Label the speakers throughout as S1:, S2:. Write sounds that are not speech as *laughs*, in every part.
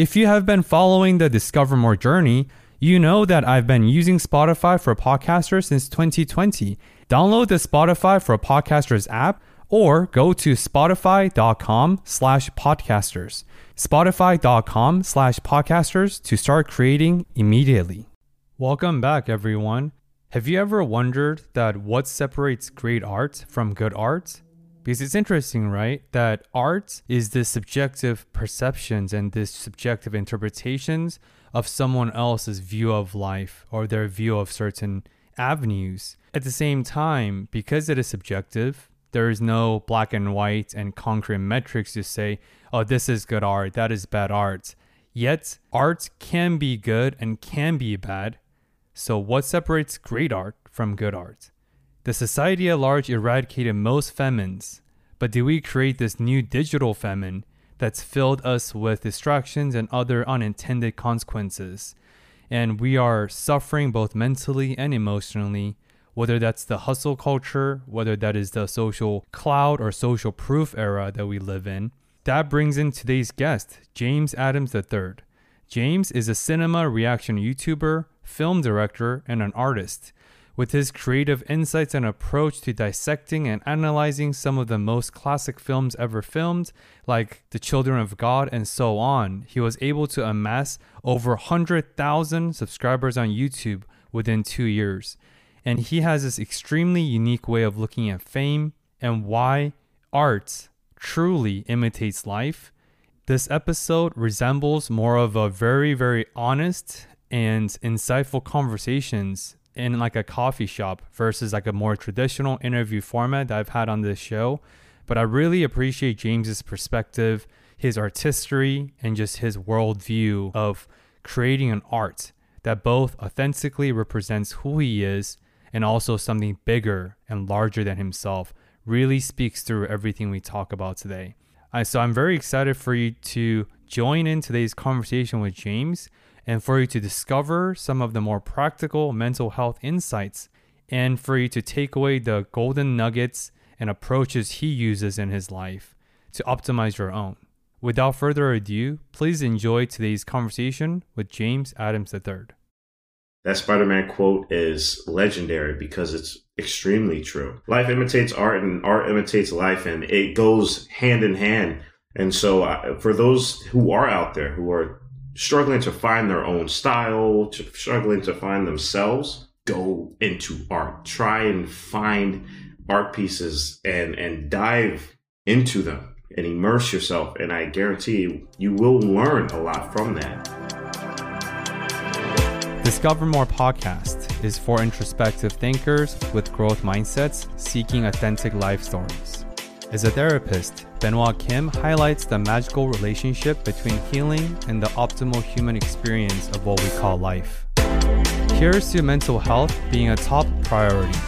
S1: If you have been following the Discover More journey, you know that I've been using Spotify for Podcasters since 2020. Download the Spotify for Podcasters app or go to spotify.com slash podcasters. Spotify.com slash podcasters to start creating immediately. Welcome back, everyone. Have you ever wondered that what separates great art from good art? Because it's interesting, right? That art is the subjective perceptions and the subjective interpretations of someone else's view of life or their view of certain avenues. At the same time, because it is subjective, there is no black and white and concrete metrics to say, oh, this is good art, that is bad art. Yet, art can be good and can be bad. So, what separates great art from good art? The society at large eradicated most famines, but did we create this new digital famine that's filled us with distractions and other unintended consequences? And we are suffering both mentally and emotionally, whether that's the hustle culture, whether that is the social cloud or social proof era that we live in. That brings in today's guest, James Adams III. James is a cinema reaction YouTuber, film director, and an artist. With his creative insights and approach to dissecting and analyzing some of the most classic films ever filmed, like The Children of God and so on, he was able to amass over 100,000 subscribers on YouTube within two years. And he has this extremely unique way of looking at fame and why art truly imitates life. This episode resembles more of a very, very honest and insightful conversations in like a coffee shop versus like a more traditional interview format that I've had on this show. But I really appreciate James's perspective, his artistry, and just his worldview of creating an art that both authentically represents who he is and also something bigger and larger than himself really speaks through everything we talk about today. Uh, so I'm very excited for you to join in today's conversation with James and for you to discover some of the more practical mental health insights and for you to take away the golden nuggets and approaches he uses in his life to optimize your own. Without further ado, please enjoy today's conversation with James Adams III.
S2: That Spider Man quote is legendary because it's extremely true. Life imitates art and art imitates life, and it goes hand in hand. And so, uh, for those who are out there who are struggling to find their own style, to, struggling to find themselves, go into art. Try and find art pieces and, and dive into them and immerse yourself. And I guarantee you, you will learn a lot from that.
S1: Discover More podcast is for introspective thinkers with growth mindsets seeking authentic life stories. As a therapist, Benoit Kim highlights the magical relationship between healing and the optimal human experience of what we call life. Here's to mental health being a top priority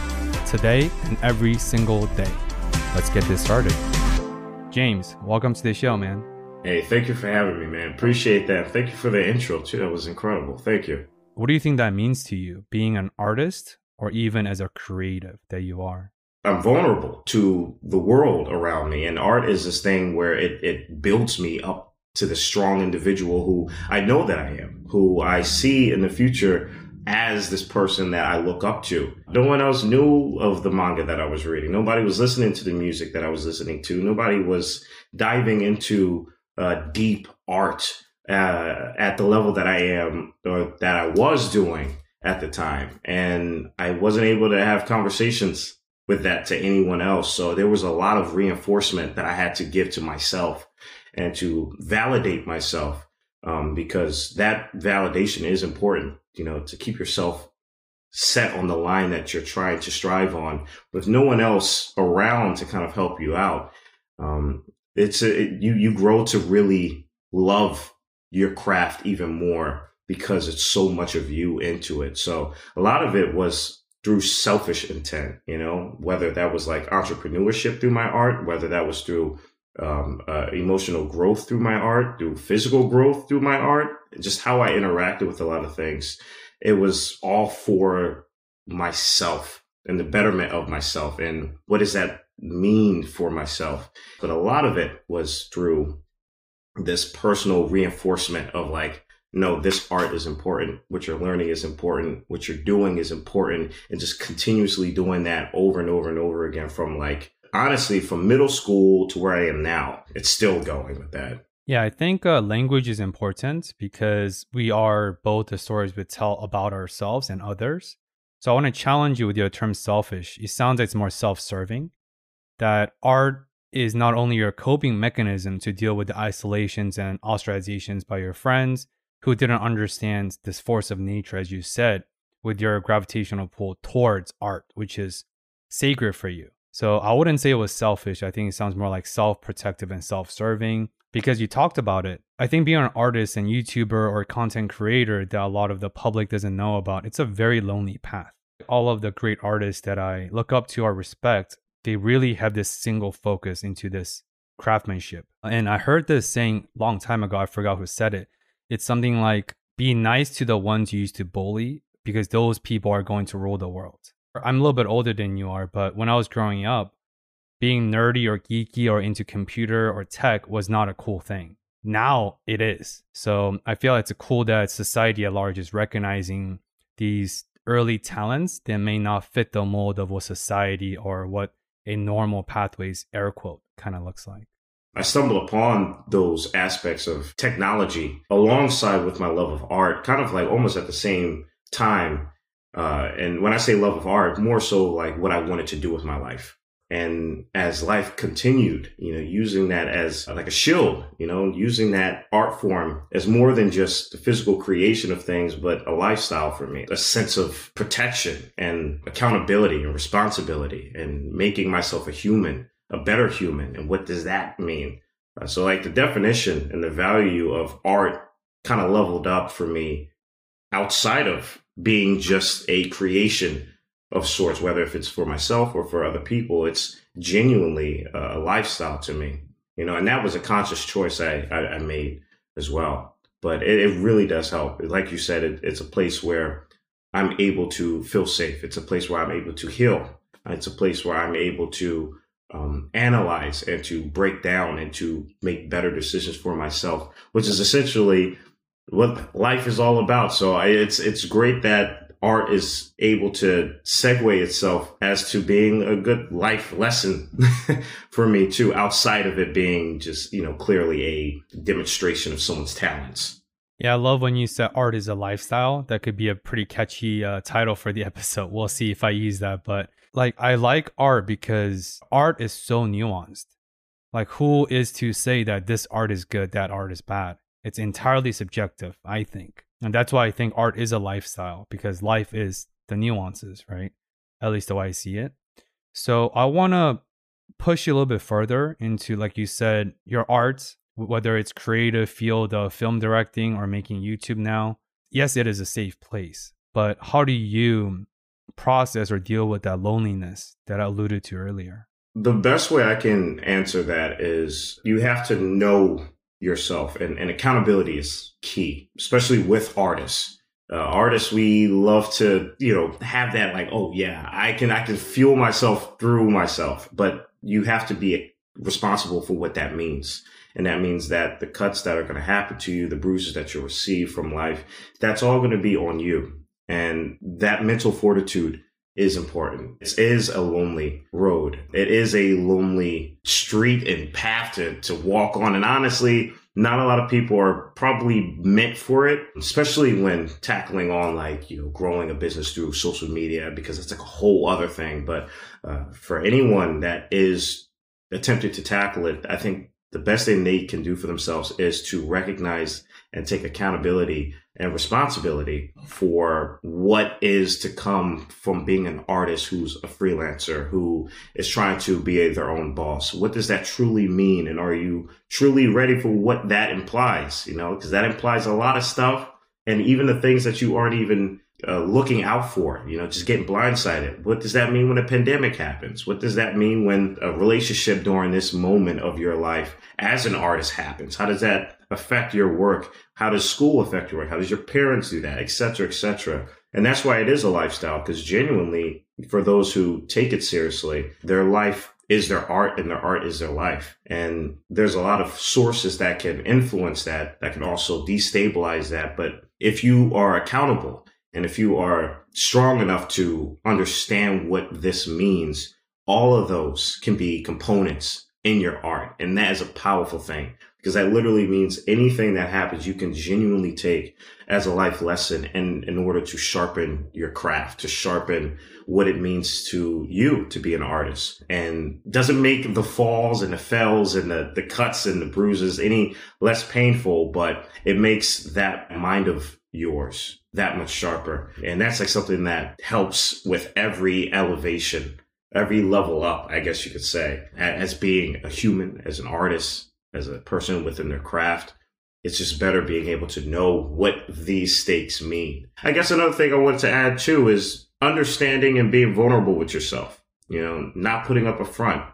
S1: today and every single day. Let's get this started. James, welcome to the show, man.
S2: Hey, thank you for having me, man. Appreciate that. Thank you for the intro, too. That was incredible. Thank you.
S1: What do you think that means to you, being an artist or even as a creative that you are?
S2: I'm vulnerable to the world around me. And art is this thing where it, it builds me up to the strong individual who I know that I am, who I see in the future as this person that I look up to. No one else knew of the manga that I was reading. Nobody was listening to the music that I was listening to. Nobody was diving into uh, deep art uh, at the level that I am or that I was doing at the time. And I wasn't able to have conversations with that to anyone else. So there was a lot of reinforcement that I had to give to myself and to validate myself. Um, because that validation is important, you know, to keep yourself set on the line that you're trying to strive on with no one else around to kind of help you out. Um, it's a, it, you, you grow to really love your craft even more because it's so much of you into it. So a lot of it was through selfish intent, you know, whether that was like entrepreneurship through my art, whether that was through um, uh, emotional growth through my art, through physical growth through my art, just how I interacted with a lot of things. It was all for myself and the betterment of myself. And what does that mean for myself? But a lot of it was through this personal reinforcement of like, no, this art is important. What you're learning is important. What you're doing is important. And just continuously doing that over and over and over again from like, honestly, from middle school to where I am now, it's still going with that.
S1: Yeah, I think uh, language is important because we are both the stories we tell about ourselves and others. So I want to challenge you with your term selfish. It sounds like it's more self serving, that art is not only your coping mechanism to deal with the isolations and ostracizations by your friends who didn't understand this force of nature, as you said, with your gravitational pull towards art, which is sacred for you. So I wouldn't say it was selfish. I think it sounds more like self protective and self serving because you talked about it. I think being an artist and YouTuber or content creator that a lot of the public doesn't know about, it's a very lonely path. All of the great artists that I look up to or respect, they really have this single focus into this craftsmanship. And I heard this saying long time ago, I forgot who said it. It's something like be nice to the ones you used to bully because those people are going to rule the world. I'm a little bit older than you are, but when I was growing up, being nerdy or geeky or into computer or tech was not a cool thing. Now it is. So I feel it's a cool that society at large is recognizing these early talents that may not fit the mold of what society or what a normal pathways air quote kind of looks like.
S2: I stumbled upon those aspects of technology alongside with my love of art, kind of like almost at the same time. Uh, and when I say love of art, more so like what I wanted to do with my life. And as life continued, you know, using that as like a shield, you know, using that art form as more than just the physical creation of things, but a lifestyle for me, a sense of protection and accountability and responsibility and making myself a human a better human. And what does that mean? Uh, so, like the definition and the value of art kind of leveled up for me outside of being just a creation of sorts, whether if it's for myself or for other people. It's genuinely a lifestyle to me, you know, and that was a conscious choice I, I, I made as well. But it, it, really does help. Like you said, it, it's a place where I'm able to feel safe. It's a place where I'm able to heal. It's a place where I'm able to um, analyze and to break down and to make better decisions for myself, which is essentially what life is all about. So I, it's it's great that art is able to segue itself as to being a good life lesson *laughs* for me too, outside of it being just you know clearly a demonstration of someone's talents.
S1: Yeah, I love when you said art is a lifestyle. That could be a pretty catchy uh, title for the *laughs* episode. We'll see if I use that, but like I like art because art is so nuanced. Like who is to say that this art is good, that art is bad? It's entirely subjective, I think. And that's why I think art is a lifestyle because life is the nuances, right? At least the way I see it. So I want to push you a little bit further into, like you said, your art, whether it's creative field of film directing or making YouTube now. Yes, it is a safe place, but how do you process or deal with that loneliness that I alluded to earlier?
S2: The best way I can answer that is you have to know yourself, and, and accountability is key, especially with artists. Uh, artists, we love to, you know, have that like, oh yeah, I can, I can fuel myself through myself, but you have to be responsible for what that means. And that means that the cuts that are going to happen to you, the bruises that you'll receive from life, that's all going to be on you. And that mental fortitude is important. It is a lonely road. It is a lonely street and path to, to walk on. And honestly, not a lot of people are probably meant for it, especially when tackling on like, you know, growing a business through social media because it's like a whole other thing. But uh, for anyone that is attempting to tackle it, I think the best thing they can do for themselves is to recognize and take accountability and responsibility for what is to come from being an artist who's a freelancer who is trying to be their own boss. What does that truly mean? And are you truly ready for what that implies? You know, because that implies a lot of stuff and even the things that you aren't even uh, looking out for, you know, just getting blindsided. What does that mean when a pandemic happens? What does that mean when a relationship during this moment of your life as an artist happens? How does that affect your work? How does school affect your work? How does your parents do that, et cetera, et cetera? And that's why it is a lifestyle, because genuinely, for those who take it seriously, their life is their art and their art is their life. And there's a lot of sources that can influence that, that can also destabilize that. But if you are accountable and if you are strong enough to understand what this means, all of those can be components in your art. And that is a powerful thing because that literally means anything that happens, you can genuinely take as a life lesson in, in order to sharpen your craft, to sharpen what it means to you to be an artist and doesn't make the falls and the fells and the, the cuts and the bruises any less painful, but it makes that mind of yours that much sharper. And that's like something that helps with every elevation, every level up, I guess you could say, as being a human, as an artist, as a person within their craft. It's just better being able to know what these stakes mean. I guess another thing I wanted to add too is understanding and being vulnerable with yourself. You know, not putting up a front.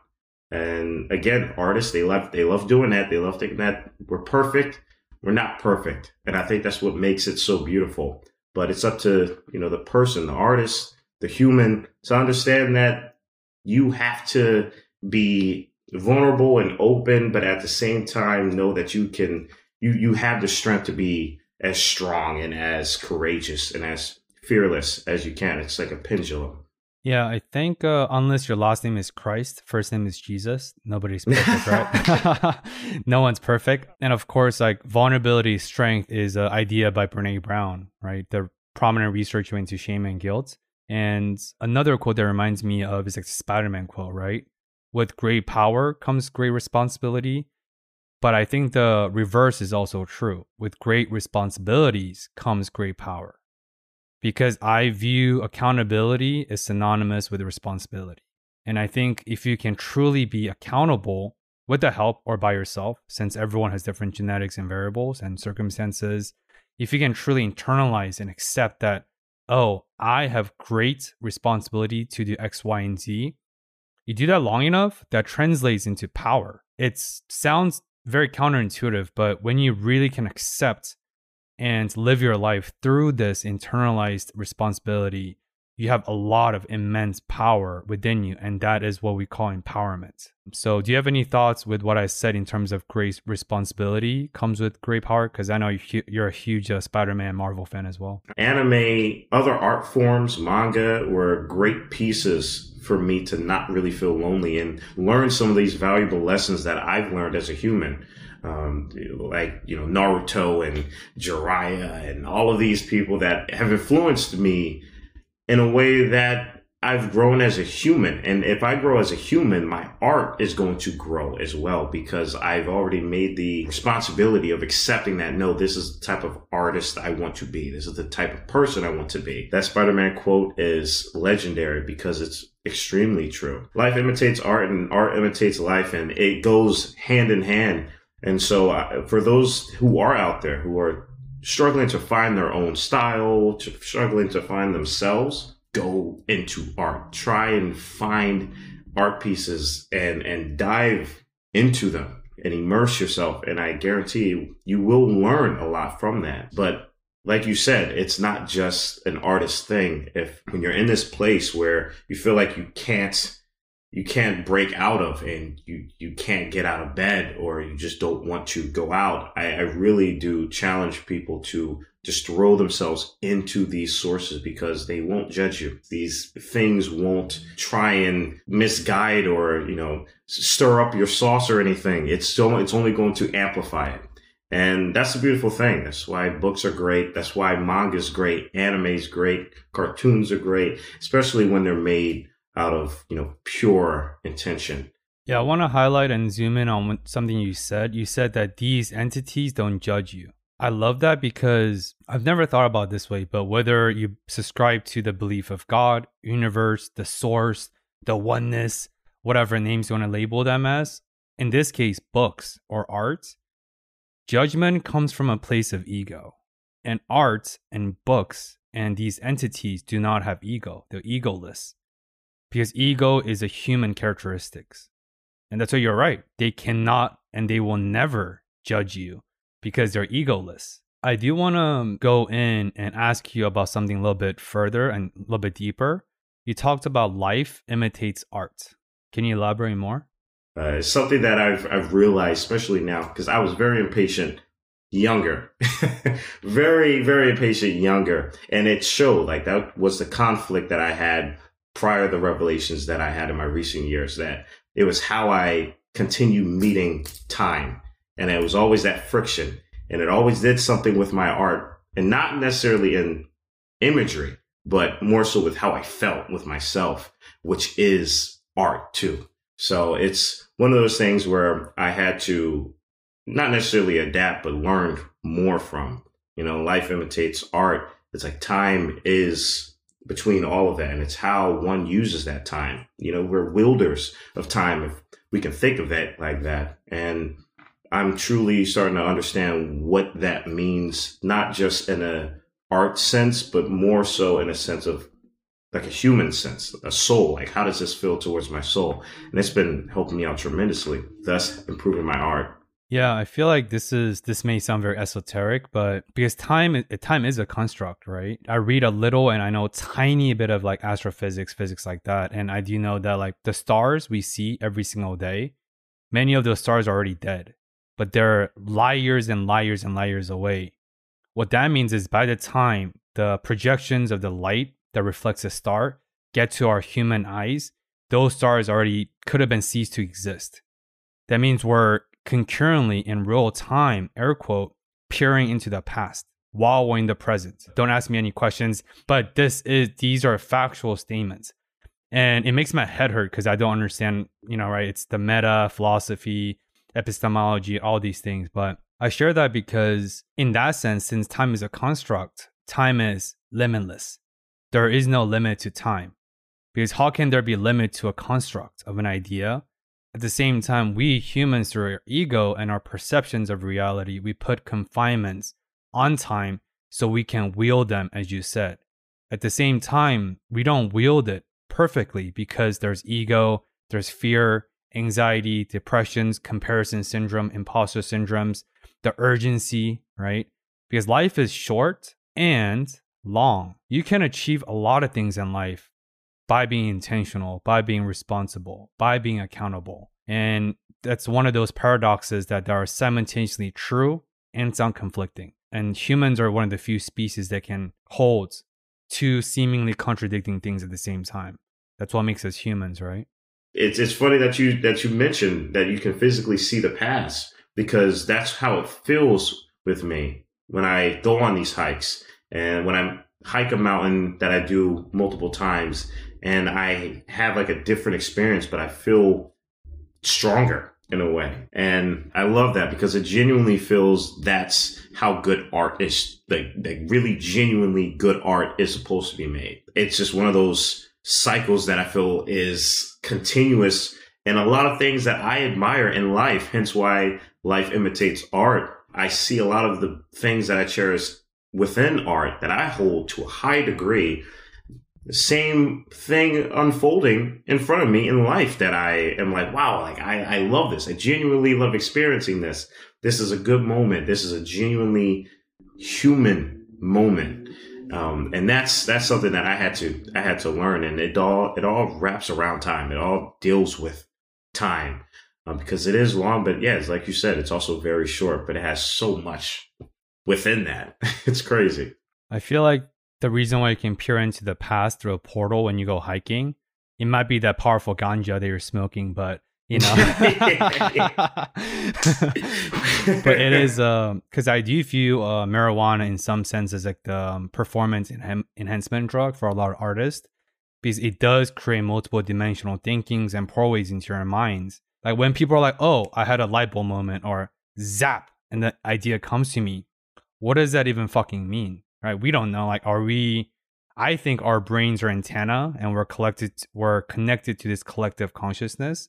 S2: And again, artists, they love they love doing that. They love thinking that we're perfect. We're not perfect. And I think that's what makes it so beautiful. But it's up to, you know, the person, the artist, the human to understand that you have to be vulnerable and open, but at the same time know that you can you you have the strength to be as strong and as courageous and as fearless as you can. It's like a pendulum.
S1: Yeah, I think uh, unless your last name is Christ, first name is Jesus, nobody's perfect, right? *laughs* no one's perfect. And of course, like vulnerability, strength is an idea by Brene Brown, right? The prominent researcher into shame and guilt. And another quote that reminds me of is like Spider-Man quote, right? with great power comes great responsibility. But I think the reverse is also true. With great responsibilities comes great power. Because I view accountability as synonymous with responsibility. And I think if you can truly be accountable with the help or by yourself, since everyone has different genetics and variables and circumstances, if you can truly internalize and accept that, oh, I have great responsibility to do X, Y, and Z, you do that long enough, that translates into power. It sounds very counterintuitive, but when you really can accept and live your life through this internalized responsibility, you have a lot of immense power within you. And that is what we call empowerment. So, do you have any thoughts with what I said in terms of great responsibility comes with great power? Because I know you're a huge uh, Spider Man Marvel fan as well.
S2: Anime, other art forms, manga were great pieces for me to not really feel lonely and learn some of these valuable lessons that I've learned as a human. Um, like, you know, Naruto and Jiraiya and all of these people that have influenced me in a way that I've grown as a human. And if I grow as a human, my art is going to grow as well because I've already made the responsibility of accepting that no, this is the type of artist I want to be. This is the type of person I want to be. That Spider Man quote is legendary because it's extremely true. Life imitates art and art imitates life and it goes hand in hand. And so uh, for those who are out there who are struggling to find their own style, to struggling to find themselves, go into art. Try and find art pieces and and dive into them and immerse yourself. And I guarantee you, you will learn a lot from that. But like you said, it's not just an artist thing. If when you're in this place where you feel like you can't you can't break out of and you you can't get out of bed or you just don't want to go out I, I, really do challenge people to just throw themselves into these sources because they won't judge you these things won't try and misguide or you know stir up your sauce or anything it's so it's only going to amplify it and that's a beautiful thing. That's why books are great. That's why manga is great. Anime is great. Cartoons are great, especially when they're made out of, you know, pure intention.
S1: Yeah, I want to highlight and zoom in on something you said. You said that these entities don't judge you. I love that because I've never thought about this way, but whether you subscribe to the belief of God, universe, the source, the oneness, whatever names you want to label them as, in this case, books or art, judgment comes from a place of ego. And art and books and these entities do not have ego. They're egoless. Because ego is a human characteristics. And that's why you're right. They cannot and they will never judge you because they're egoless. I do want to go in and ask you about something a little bit further and a little bit deeper. You talked about life imitates art. Can you elaborate more?
S2: Uh, something that I've I've realized, especially now, because I was very impatient younger, *laughs* very very impatient younger, and it showed. Like that was the conflict that I had prior to the revelations that I had in my recent years. That it was how I continue meeting time. And it was always that friction. And it always did something with my art and not necessarily in imagery, but more so with how I felt with myself, which is art too. So it's one of those things where I had to not necessarily adapt, but learn more from. You know, life imitates art. It's like time is between all of that. And it's how one uses that time. You know, we're wielders of time, if we can think of that like that. And I'm truly starting to understand what that means, not just in a art sense, but more so in a sense of like a human sense, a soul. Like, how does this feel towards my soul? And it's been helping me out tremendously, thus improving my art.
S1: Yeah, I feel like this is this may sound very esoteric, but because time time is a construct, right? I read a little and I know tiny bit of like astrophysics, physics like that, and I do know that like the stars we see every single day, many of those stars are already dead, but they're light years and light years and light years away. What that means is by the time the projections of the light that reflects a star get to our human eyes, those stars already could have been ceased to exist. That means we're concurrently in real time, air quote, peering into the past while in the present. Don't ask me any questions, but this is these are factual statements. And it makes my head hurt because I don't understand, you know, right? It's the meta, philosophy, epistemology, all these things. But I share that because, in that sense, since time is a construct, time is limitless. There is no limit to time. Because how can there be limit to a construct of an idea at the same time, we humans, through our ego and our perceptions of reality, we put confinements on time so we can wield them, as you said. At the same time, we don't wield it perfectly because there's ego, there's fear, anxiety, depressions, comparison syndrome, imposter syndromes, the urgency, right? Because life is short and long. You can achieve a lot of things in life by being intentional, by being responsible, by being accountable. And that's one of those paradoxes that are simultaneously true and sound conflicting. And humans are one of the few species that can hold two seemingly contradicting things at the same time. That's what makes us humans, right?
S2: It's it's funny that you that you mentioned that you can physically see the past because that's how it feels with me when I go on these hikes and when I hike a mountain that I do multiple times and I have like a different experience, but I feel stronger in a way. And I love that because it genuinely feels that's how good art is, like, like really genuinely good art is supposed to be made. It's just one of those cycles that I feel is continuous and a lot of things that I admire in life, hence why life imitates art. I see a lot of the things that I cherish within art that I hold to a high degree same thing unfolding in front of me in life that I am like, wow, like I, I love this. I genuinely love experiencing this. This is a good moment. This is a genuinely human moment. Um, and that's, that's something that I had to, I had to learn. And it all, it all wraps around time. It all deals with time um, because it is long, but yeah, it's like you said, it's also very short, but it has so much within that. *laughs* it's crazy.
S1: I feel like the reason why you can peer into the past through a portal when you go hiking, it might be that powerful ganja that you're smoking, but you know, *laughs* but it is because um, I do view uh, marijuana in some sense as like the um, performance en- enhancement drug for a lot of artists because it does create multiple dimensional thinkings and portways into your minds. Like when people are like, "Oh, I had a light bulb moment," or "zap," and the idea comes to me, what does that even fucking mean? Right? We don't know. Like, are we? I think our brains are antenna, and we're collected. We're connected to this collective consciousness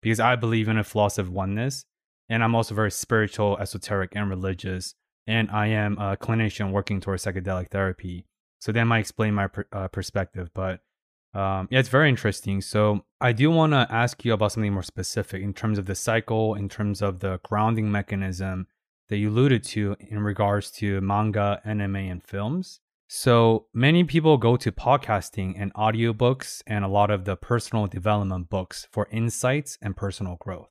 S1: because I believe in a philosophy of oneness, and I'm also very spiritual, esoteric, and religious. And I am a clinician working towards psychedelic therapy. So that might explain my uh, perspective, but um, yeah, it's very interesting. So I do want to ask you about something more specific in terms of the cycle, in terms of the grounding mechanism that you alluded to in regards to manga, anime, and films. So many people go to podcasting and audiobooks and a lot of the personal development books for insights and personal growth.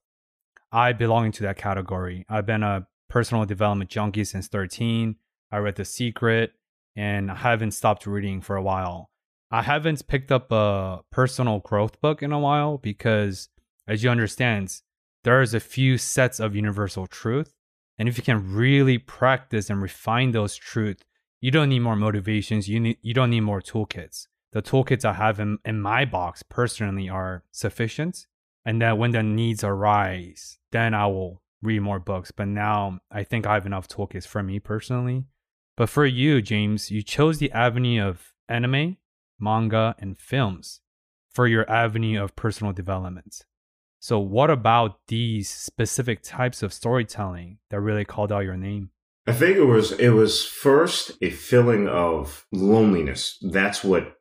S1: I belong into that category. I've been a personal development junkie since 13. I read The Secret and I haven't stopped reading for a while. I haven't picked up a personal growth book in a while because, as you understand, there's a few sets of universal truth. And if you can really practice and refine those truths, you don't need more motivations. You need you don't need more toolkits. The toolkits I have in, in my box personally are sufficient. And then when the needs arise, then I will read more books. But now I think I have enough toolkits for me personally. But for you, James, you chose the avenue of anime manga, and films for your avenue of personal development. So, what about these specific types of storytelling that really called out your name?
S2: I think it was it was first a feeling of loneliness. That's what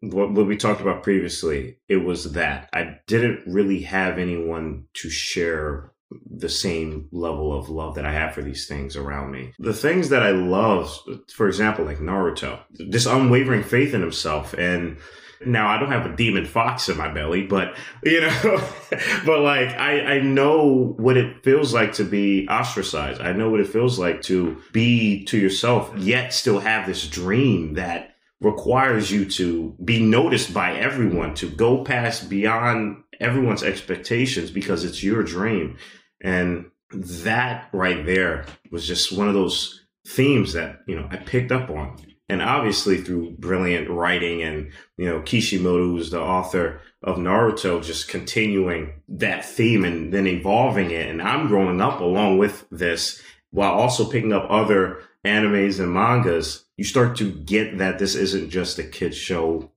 S2: what, what we talked about previously. It was that I didn't really have anyone to share the same level of love that I have for these things around me. The things that I love, for example, like Naruto, this unwavering faith in himself and now I don't have a demon fox in my belly, but you know, *laughs* but like I, I know what it feels like to be ostracized. I know what it feels like to be to yourself, yet still have this dream that requires you to be noticed by everyone, to go past beyond everyone's expectations because it's your dream. And that right there was just one of those themes that, you know, I picked up on. And obviously through brilliant writing and, you know, Kishimoto, who's the author of Naruto, just continuing that theme and then evolving it. And I'm growing up along with this while also picking up other animes and mangas. You start to get that this isn't just a kid show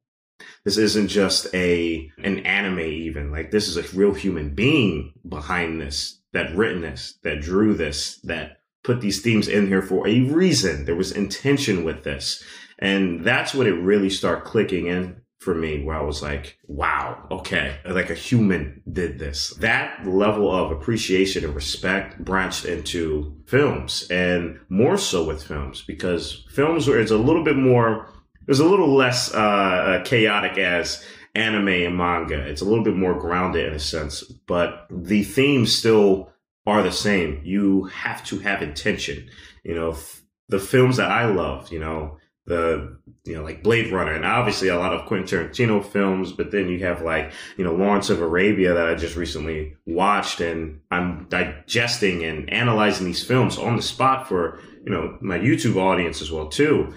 S2: this isn't just a an anime even. Like this is a real human being behind this that written this, that drew this, that put these themes in here for a reason. There was intention with this. And that's when it really started clicking in for me where I was like, wow, okay, like a human did this. That level of appreciation and respect branched into films and more so with films because films where it's a little bit more it was a little less uh, uh, chaotic as anime and manga. It's a little bit more grounded in a sense, but the themes still are the same. You have to have intention. You know, f- the films that I love, you know, the you know like Blade Runner and obviously a lot of Quentin Tarantino films, but then you have like you know Lawrence of Arabia that I just recently watched, and I'm digesting and analyzing these films on the spot for you know my YouTube audience as well too.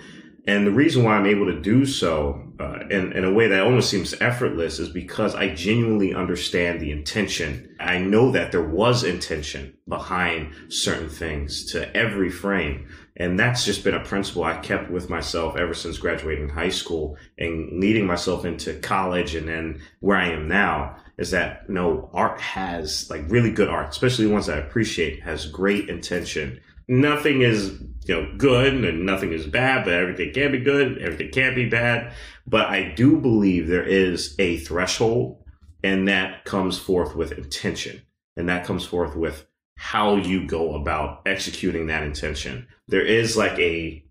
S2: And the reason why I'm able to do so uh, in, in a way that almost seems effortless is because I genuinely understand the intention. I know that there was intention behind certain things to every frame. And that's just been a principle I kept with myself ever since graduating high school and leading myself into college and then where I am now is that, you know, art has like really good art, especially ones I appreciate, has great intention. Nothing is you know good and nothing is bad, but everything can be good, everything can be bad. But I do believe there is a threshold, and that comes forth with intention, and that comes forth with how you go about executing that intention. There is like a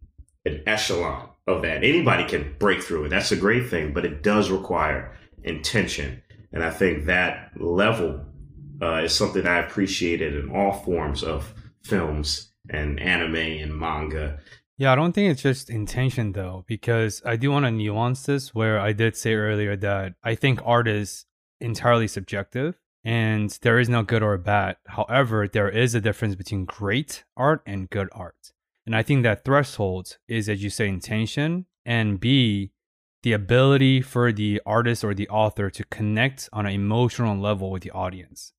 S2: an echelon of that. Anybody can break through it. That's a great thing, but it does require intention. And I think that level uh, is something I appreciated in all forms of films and anime and manga.
S1: Yeah, I don't think it's just intention though, because I do want to nuance this where I did say earlier that I think art is entirely subjective and there is no good or bad. However, there is a difference between great art and good art. And I think that threshold is, as you say, intention and B, the ability for the artist or the author to connect on an emotional level with the audience.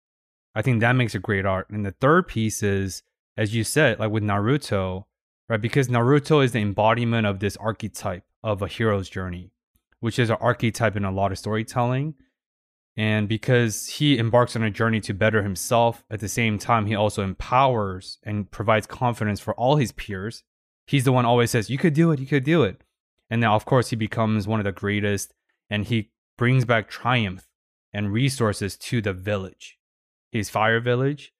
S1: I think that makes a great art. And the third piece is, as you said, like with Naruto, right? Because Naruto is the embodiment of this archetype of a hero's journey, which is an archetype in a lot of storytelling. And because he embarks on a journey to better himself, at the same time, he also empowers and provides confidence for all his peers. He's the one always says, You could do it, you could do it. And now, of course, he becomes one of the greatest and he brings back triumph and resources to the village, his fire village,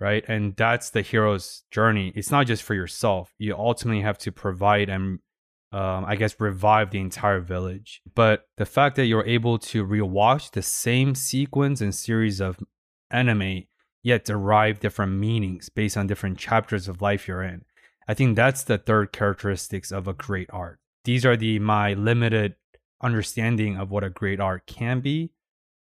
S1: right? And that's the hero's journey. It's not just for yourself. You ultimately have to provide and um, I guess, revive the entire village. But the fact that you're able to rewatch the same sequence and series of anime, yet derive different meanings based on different chapters of life you're in, I think that's the third characteristics of a great art. These are the my limited understanding of what a great art can be.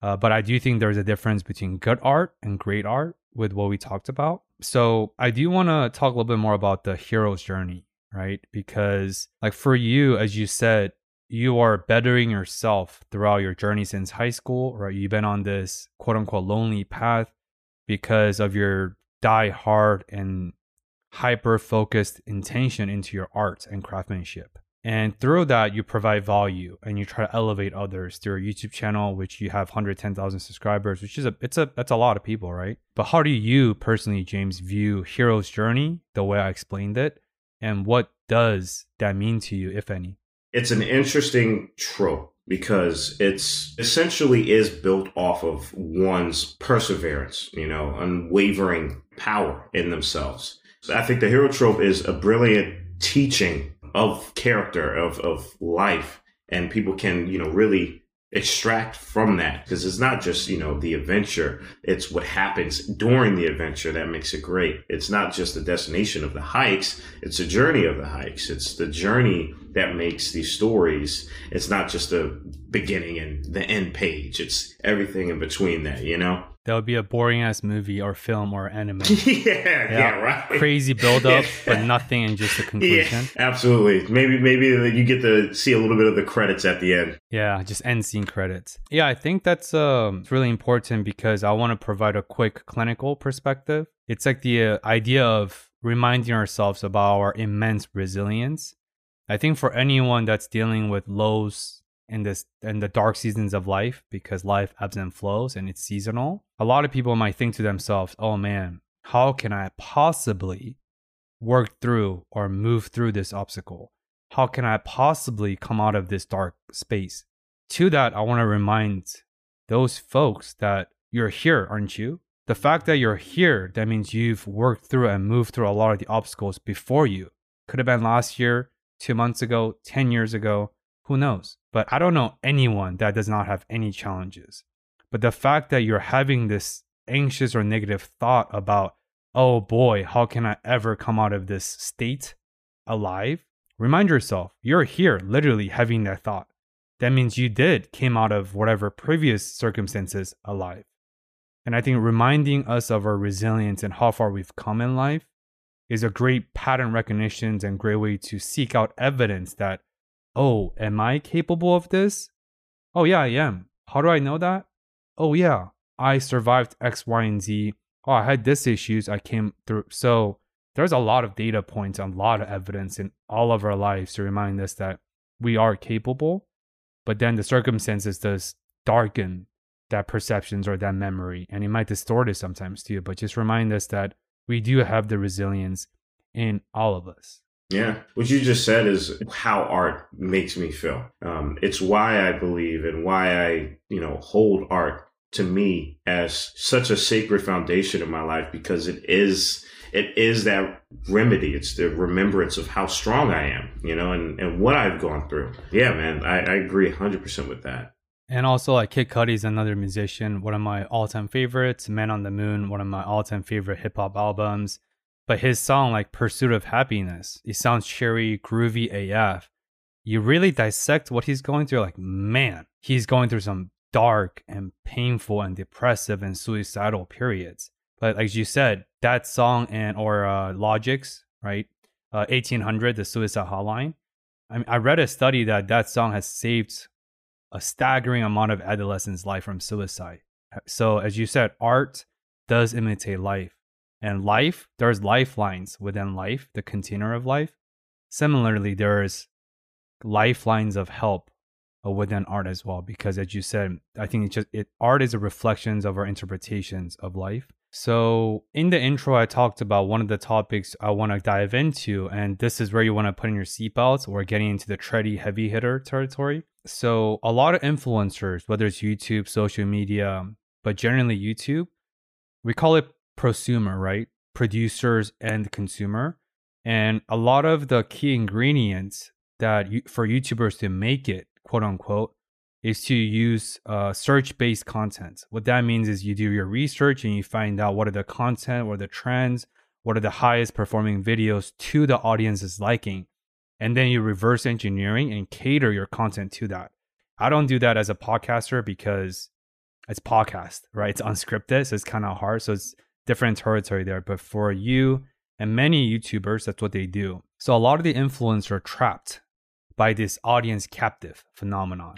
S1: Uh, but I do think there's a difference between good art and great art with what we talked about. So I do want to talk a little bit more about the hero's journey right? Because, like, for you, as you said, you are bettering yourself throughout your journey since high school, right? You've been on this quote unquote lonely path because of your die hard and hyper focused intention into your art and craftsmanship. And through that, you provide value and you try to elevate others through your YouTube channel, which you have 110,000 subscribers, which is a, it's a, that's a lot of people, right? But how do you personally, James, view Hero's Journey the way I explained it? and what does that mean to you, if any?
S2: It's an interesting trope because it's essentially is built off of one's perseverance, you know, unwavering power in themselves. I think the hero trope is a brilliant teaching of character, of, of life, and people can, you know, really extract from that. Because it's not just you know the adventure it's what happens during the adventure that makes it great. It's not just the destination of the hikes it's the journey of the hikes. It's the journey that makes these stories. It's not just the beginning and the end page. It's everything in between that you know
S1: that would be a boring ass movie or film or anime. *laughs*
S2: yeah, yeah, yeah, right.
S1: Crazy build up, yeah. *laughs* but nothing in just the conclusion.
S2: Yeah, absolutely. Maybe maybe you get to see a little bit of the credits at the end.
S1: Yeah, just end scene credits. Yeah, I think that's um really important because I want to provide a quick clinical perspective. It's like the uh, idea of reminding ourselves about our immense resilience. I think for anyone that's dealing with lows in this in the dark seasons of life because life ebbs and flows and it's seasonal. A lot of people might think to themselves, "Oh man, how can I possibly work through or move through this obstacle? How can I possibly come out of this dark space?" To that, I want to remind those folks that you're here, aren't you? The fact that you're here, that means you've worked through and moved through a lot of the obstacles before you. Could have been last year, two months ago, 10 years ago, who knows? But I don't know anyone that does not have any challenges. But the fact that you're having this anxious or negative thought about, oh boy, how can I ever come out of this state alive? Remind yourself, you're here literally having that thought. That means you did came out of whatever previous circumstances alive. And I think reminding us of our resilience and how far we've come in life is a great pattern recognition and great way to seek out evidence that oh, am I capable of this? Oh, yeah, I am. How do I know that? Oh, yeah, I survived X, Y, and Z. Oh, I had this issues. I came through. So there's a lot of data points, a lot of evidence in all of our lives to remind us that we are capable. But then the circumstances does darken that perceptions or that memory, and it might distort it sometimes too. But just remind us that we do have the resilience in all of us.
S2: Yeah, what you just said is how art makes me feel. Um, it's why I believe and why I, you know, hold art to me as such a sacred foundation in my life because it is it is that remedy. It's the remembrance of how strong I am, you know, and, and what I've gone through. Yeah, man, I, I agree 100% with that.
S1: And also, like Kid Cudi is another musician, one of my all time favorites. Man on the Moon, one of my all time favorite hip hop albums. But his song, like Pursuit of Happiness, it sounds cherry, groovy AF. You really dissect what he's going through, like, man, he's going through some dark and painful and depressive and suicidal periods. But like you said, that song and or uh, Logic's, right? Uh, 1800, the suicide hotline. I mean, I read a study that that song has saved a staggering amount of adolescents' life from suicide. So, as you said, art does imitate life. And life, there's lifelines within life, the container of life. Similarly, there's lifelines of help uh, within art as well because as you said i think it's just it art is a reflections of our interpretations of life so in the intro i talked about one of the topics i want to dive into and this is where you want to put in your seatbelts or getting into the tready heavy hitter territory so a lot of influencers whether it's youtube social media but generally youtube we call it prosumer right producers and consumer and a lot of the key ingredients that you, for youtubers to make it quote unquote, is to use uh, search based content. What that means is you do your research and you find out what are the content, what are the trends, what are the highest performing videos to the audience's liking. And then you reverse engineering and cater your content to that. I don't do that as a podcaster because it's podcast, right? It's unscripted, so it's kind of hard. So it's different territory there. But for you and many YouTubers, that's what they do. So a lot of the influencers are trapped by this audience captive phenomenon.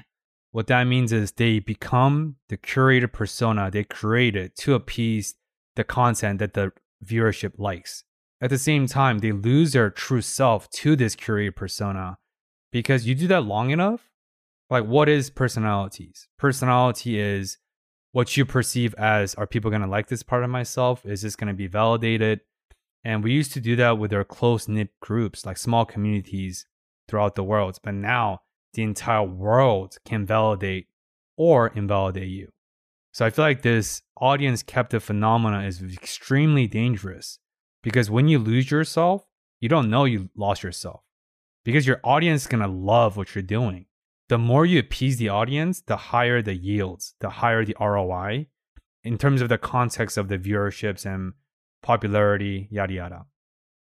S1: What that means is they become the curated persona they created to appease the content that the viewership likes. At the same time, they lose their true self to this curated persona because you do that long enough. Like, what is personalities? Personality is what you perceive as are people going to like this part of myself? Is this going to be validated? And we used to do that with our close knit groups, like small communities throughout the world. But now the entire world can validate or invalidate you. So I feel like this audience captive phenomena is extremely dangerous because when you lose yourself, you don't know you lost yourself because your audience is going to love what you're doing. The more you appease the audience, the higher the yields, the higher the ROI in terms of the context of the viewerships and popularity, yada yada.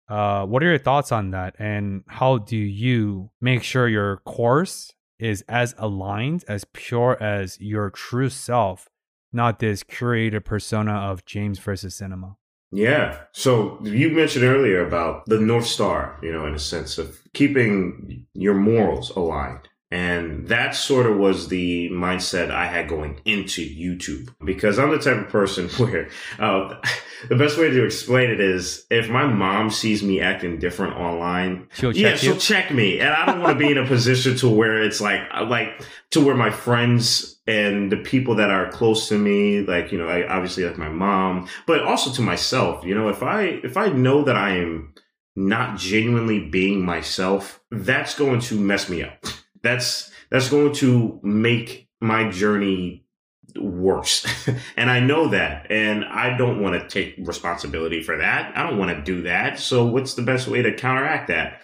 S1: Uh, what are your thoughts on that? And how do you make sure your course is as aligned, as pure as your true self, not this curated persona of James versus cinema?
S2: Yeah. So you mentioned earlier about the North Star, you know, in a sense of keeping your morals aligned. And that sort of was the mindset I had going into YouTube because I'm the type of person *laughs* where uh, the best way to explain it is if my mom sees me acting different online,
S1: she'll
S2: yeah,
S1: check
S2: she'll
S1: you.
S2: check me. And I don't want to be in a position to where it's like, like to where my friends and the people that are close to me, like, you know, I obviously like my mom, but also to myself, you know, if I, if I know that I am not genuinely being myself, that's going to mess me up that's that's going to make my journey worse. *laughs* and I know that. And I don't want to take responsibility for that. I don't want to do that. So what's the best way to counteract that?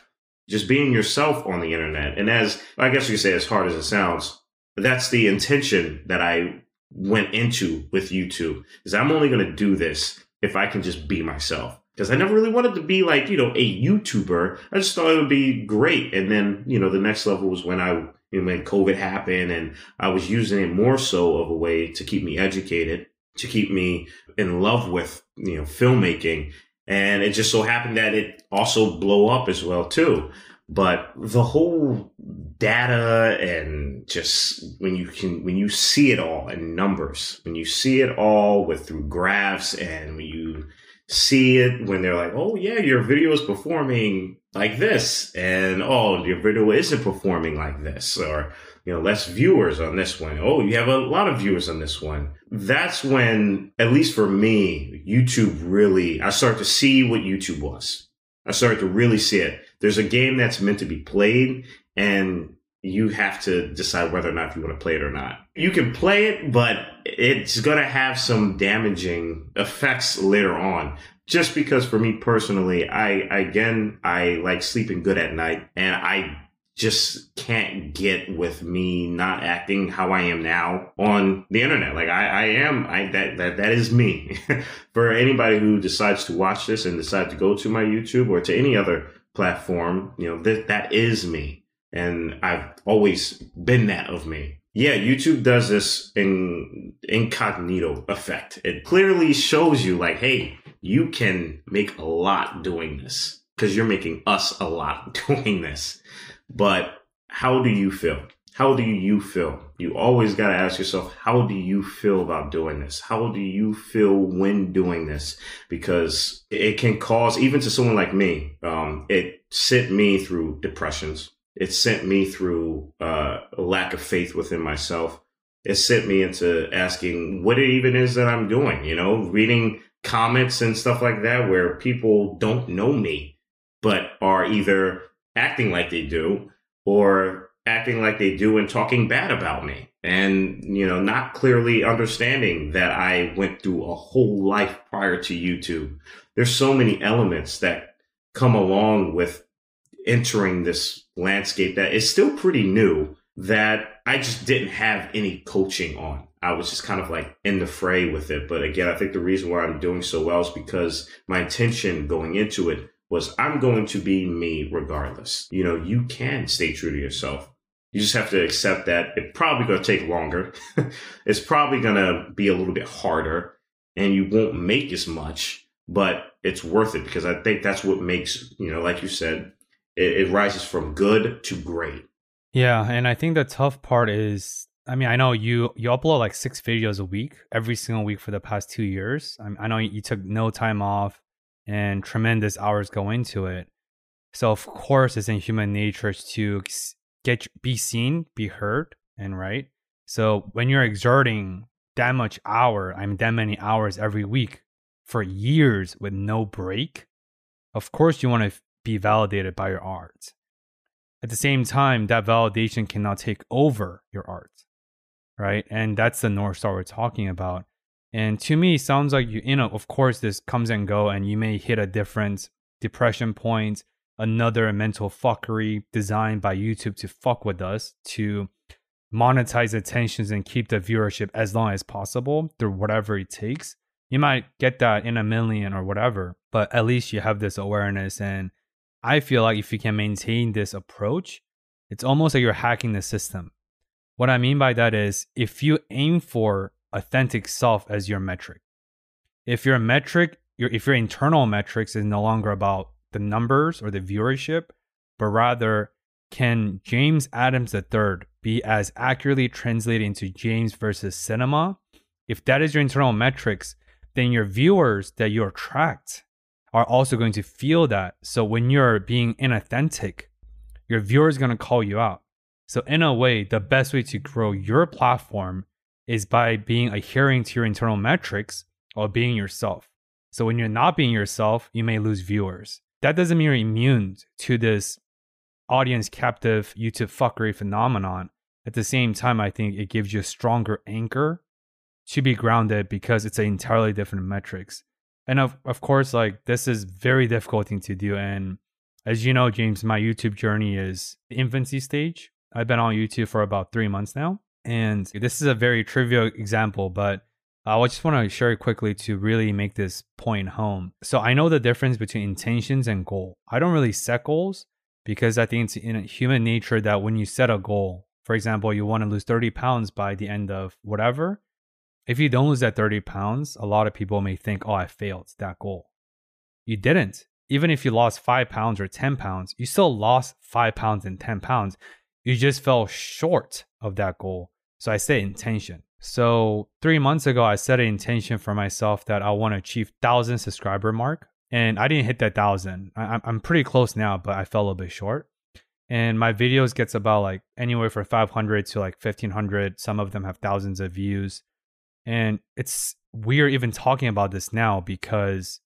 S2: Just being yourself on the internet. And as I guess you say, as hard as it sounds, that's the intention that I went into with YouTube is I'm only going to do this if I can just be myself because I never really wanted to be like, you know, a YouTuber. I just thought it would be great. And then, you know, the next level was when I, when COVID happened and I was using it more so of a way to keep me educated, to keep me in love with, you know, filmmaking. And it just so happened that it also blow up as well too. But the whole data and just when you can, when you see it all in numbers, when you see it all with through graphs and when you see it when they're like, oh yeah, your video is performing like this, and oh, your video isn't performing like this, or you know, less viewers on this one. Oh, you have a lot of viewers on this one. That's when, at least for me, YouTube really, I start to see what YouTube was. I started to really see it. There's a game that's meant to be played, and you have to decide whether or not you want to play it or not. You can play it, but it's going to have some damaging effects later on. Just because for me personally, I, again, I like sleeping good at night and I just can't get with me not acting how I am now on the internet. Like I, I am, I, that, that, that is me. *laughs* for anybody who decides to watch this and decide to go to my YouTube or to any other platform, you know, that, that is me and I've always been that of me. Yeah, YouTube does this in incognito effect. It clearly shows you like, hey, you can make a lot doing this because you're making us a lot *laughs* doing this. But how do you feel? how do you feel? You always got to ask yourself, how do you feel about doing this? How do you feel when doing this? Because it can cause, even to someone like me, um, it sent me through depressions. It sent me through uh, a lack of faith within myself. It sent me into asking what it even is that I'm doing, you know, reading comments and stuff like that where people don't know me, but are either acting like they do or acting like they do and talking bad about me and you know not clearly understanding that i went through a whole life prior to youtube there's so many elements that come along with entering this landscape that is still pretty new that i just didn't have any coaching on i was just kind of like in the fray with it but again i think the reason why i'm doing so well is because my intention going into it was I'm going to be me regardless. You know, you can stay true to yourself. You just have to accept that it's probably going to take longer. *laughs* it's probably going to be a little bit harder and you won't make as much, but it's worth it because I think that's what makes, you know, like you said, it, it rises from good to great.
S1: Yeah. And I think the tough part is I mean, I know you you upload like six videos a week, every single week for the past two years. I, I know you took no time off and tremendous hours go into it. So of course, it's in human nature to get be seen, be heard, and right. So when you're exerting that much hour, I mean that many hours every week for years with no break, of course you want to be validated by your art. At the same time, that validation cannot take over your art, right? And that's the north star we're talking about. And to me, sounds like you, you know, of course, this comes and go, and you may hit a different depression point, another mental fuckery designed by YouTube to fuck with us to monetize attentions and keep the viewership as long as possible through whatever it takes. You might get that in a million or whatever, but at least you have this awareness. And I feel like if you can maintain this approach, it's almost like you're hacking the system. What I mean by that is if you aim for authentic self as your metric. If your metric, your if your internal metrics is no longer about the numbers or the viewership, but rather can James Adams III be as accurately translated into James versus cinema? If that is your internal metrics, then your viewers that you attract are also going to feel that. So when you're being inauthentic, your viewer is going to call you out. So in a way, the best way to grow your platform is by being adhering to your internal metrics or being yourself. So when you're not being yourself, you may lose viewers. That doesn't mean you're immune to this audience captive YouTube fuckery phenomenon. At the same time, I think it gives you a stronger anchor to be grounded because it's an entirely different metrics. And of, of course, like this is very difficult thing to do. And as you know, James, my YouTube journey is infancy stage. I've been on YouTube for about three months now. And this is a very trivial example, but uh, I just want to share it quickly to really make this point home. So I know the difference between intentions and goal. I don't really set goals because I think it's in human nature that when you set a goal, for example, you want to lose 30 pounds by the end of whatever. If you don't lose that 30 pounds, a lot of people may think, oh, I failed that goal. You didn't. Even if you lost five pounds or 10 pounds, you still lost five pounds and 10 pounds. You just fell short of that goal. So I set intention. So three months ago, I set an intention for myself that I want to achieve thousand subscriber mark, and I didn't hit that thousand. I'm pretty close now, but I fell a bit short. And my videos gets about like anywhere from 500 to like 1500. Some of them have thousands of views, and it's weird even talking about this now because